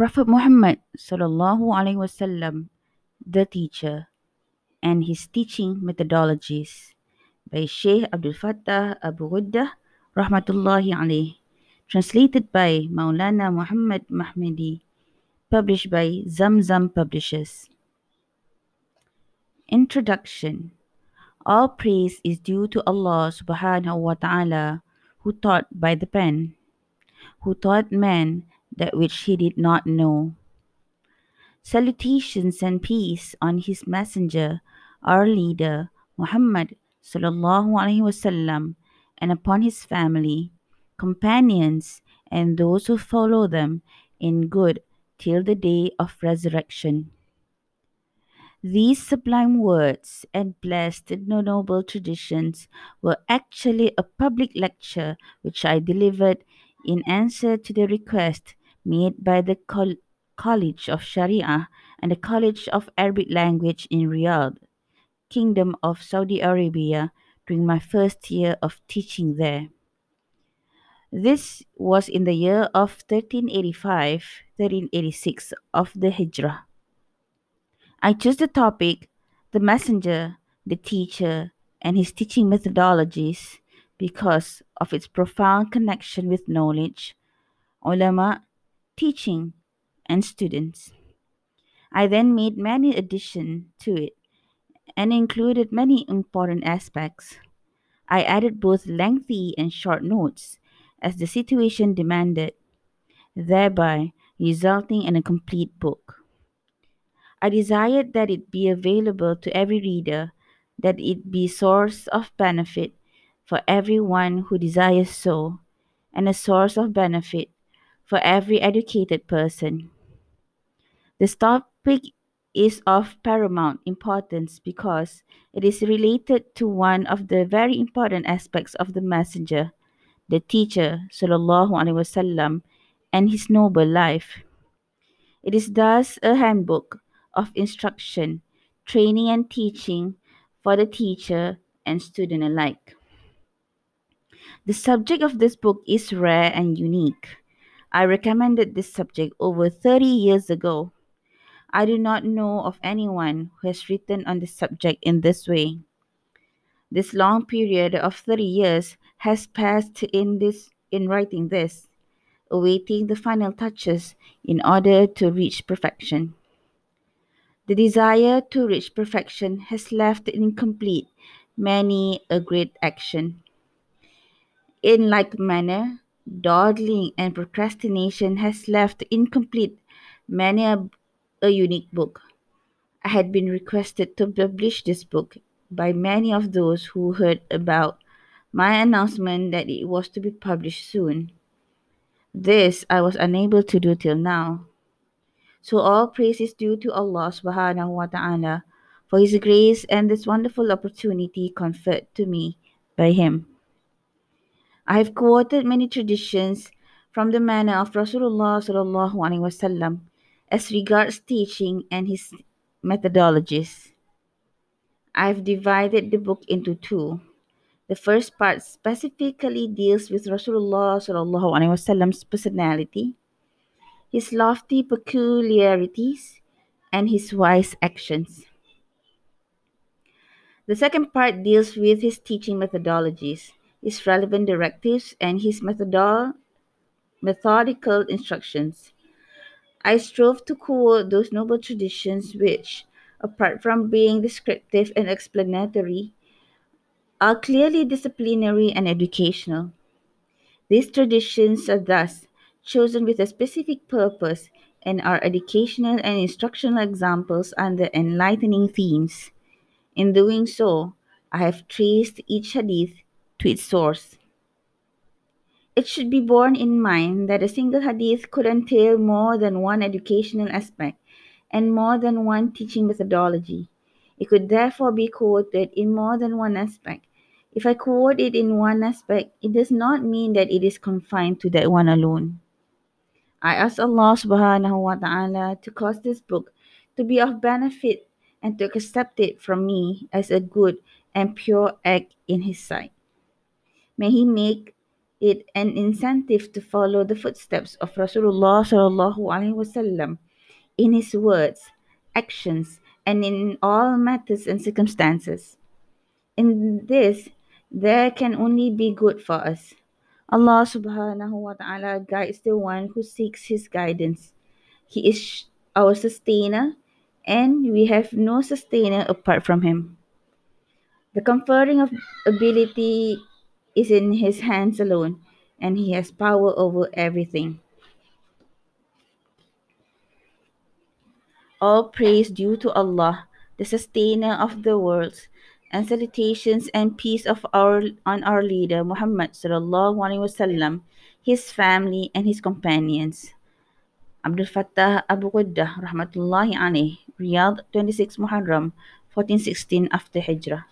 Prophet Muhammad sallallahu alaihi wasallam, the teacher, and his teaching methodologies by Sheikh Abdul Fattah Abu Ghuddah rahmatullahi alayh, translated by Maulana Muhammad Mahomedy, published by Zamzam Publishers. Introduction All praise is due to Allah subhanahu wa ta'ala who taught by the pen, who taught man that which he did not know. Salutations and peace on his messenger, our leader, Muhammad sallallahu alaihi wasallam, and upon his family, companions, and those who follow them in good till the day of resurrection. These sublime words and blessed noble traditions were actually a public lecture which I delivered in answer to the request made by the Col- College of Sharia and the College of Arabic Language in Riyadh, Kingdom of Saudi Arabia, during my first year of teaching there. This was in the year of 1385 1386 of the Hijrah. I chose the topic the messenger, the teacher, and his teaching methodologies because of its profound connection with knowledge, ulama, teaching, and students. I then made many additions to it and included many important aspects. I added both lengthy and short notes as the situation demanded, thereby resulting in a complete book. I desired that it be available to every reader, that it be source of benefit for everyone who desires so, and a source of benefit for every educated person. This topic is of paramount importance because it is related to one of the very important aspects of the messenger, the teacher, sallallahu alaihi wasallam, and his noble life. It is thus a handbook of instruction, training, and teaching for the teacher and student alike. The subject of this book is rare and unique. I recommended this subject over 30 years ago. I do not know of anyone who has written on this subject in this way. This long period of 30 years has passed in this in writing this, awaiting the final touches in order to reach perfection. The desire to reach perfection has left incomplete many a great action. In like manner, dawdling and procrastination has left incomplete many a, a unique book. I had been requested to publish this book by many of those who heard about my announcement that it was to be published soon. This I was unable to do till now. So all praise is due to Allah subhanahu wa ta'ala for His grace and this wonderful opportunity conferred to me by Him. I have quoted many traditions from the manner of Rasulullah sallallahu alaihi wasallam as regards teaching and his methodologies. I have divided the book into two. The first part specifically deals with Rasulullah sallallahu alaihi wasallam's personality his lofty peculiarities, and his wise actions. The second part deals with his teaching methodologies, his relevant directives, and his methodo- methodical instructions. I strove to quote those noble traditions which, apart from being descriptive and explanatory, are clearly disciplinary and educational. These traditions are thus chosen with a specific purpose and are educational and instructional examples under enlightening themes. In doing so, I have traced each hadith to its source. It should be borne in mind that a single hadith could entail more than one educational aspect and more than one teaching methodology. It could therefore be quoted in more than one aspect. If I quote it in one aspect, it does not mean that it is confined to that one alone. I ask Allah subhanahu wa ta'ala to cause this book to be of benefit and to accept it from me as a good and pure act in His sight. May He make it an incentive to follow the footsteps of Rasulullah sallallahu alaihi wasallam in his words, actions, and in all matters and circumstances. In this, there can only be good for us. Allah subhanahu wa ta'ala guides the one who seeks his guidance. He is our sustainer, and we have no sustainer apart from him. The conferring of ability is in his hands alone, and he has power over everything. All praise due to Allah, the sustainer of the worlds, and salutations and peace of our on our leader Muhammad sallallahu alaihi wasallam, his family and his companions. Abdul Fattah Abu Ghuddah rahmatullahi alayh, Riyadh 26 Muharram 1416 after Hijrah.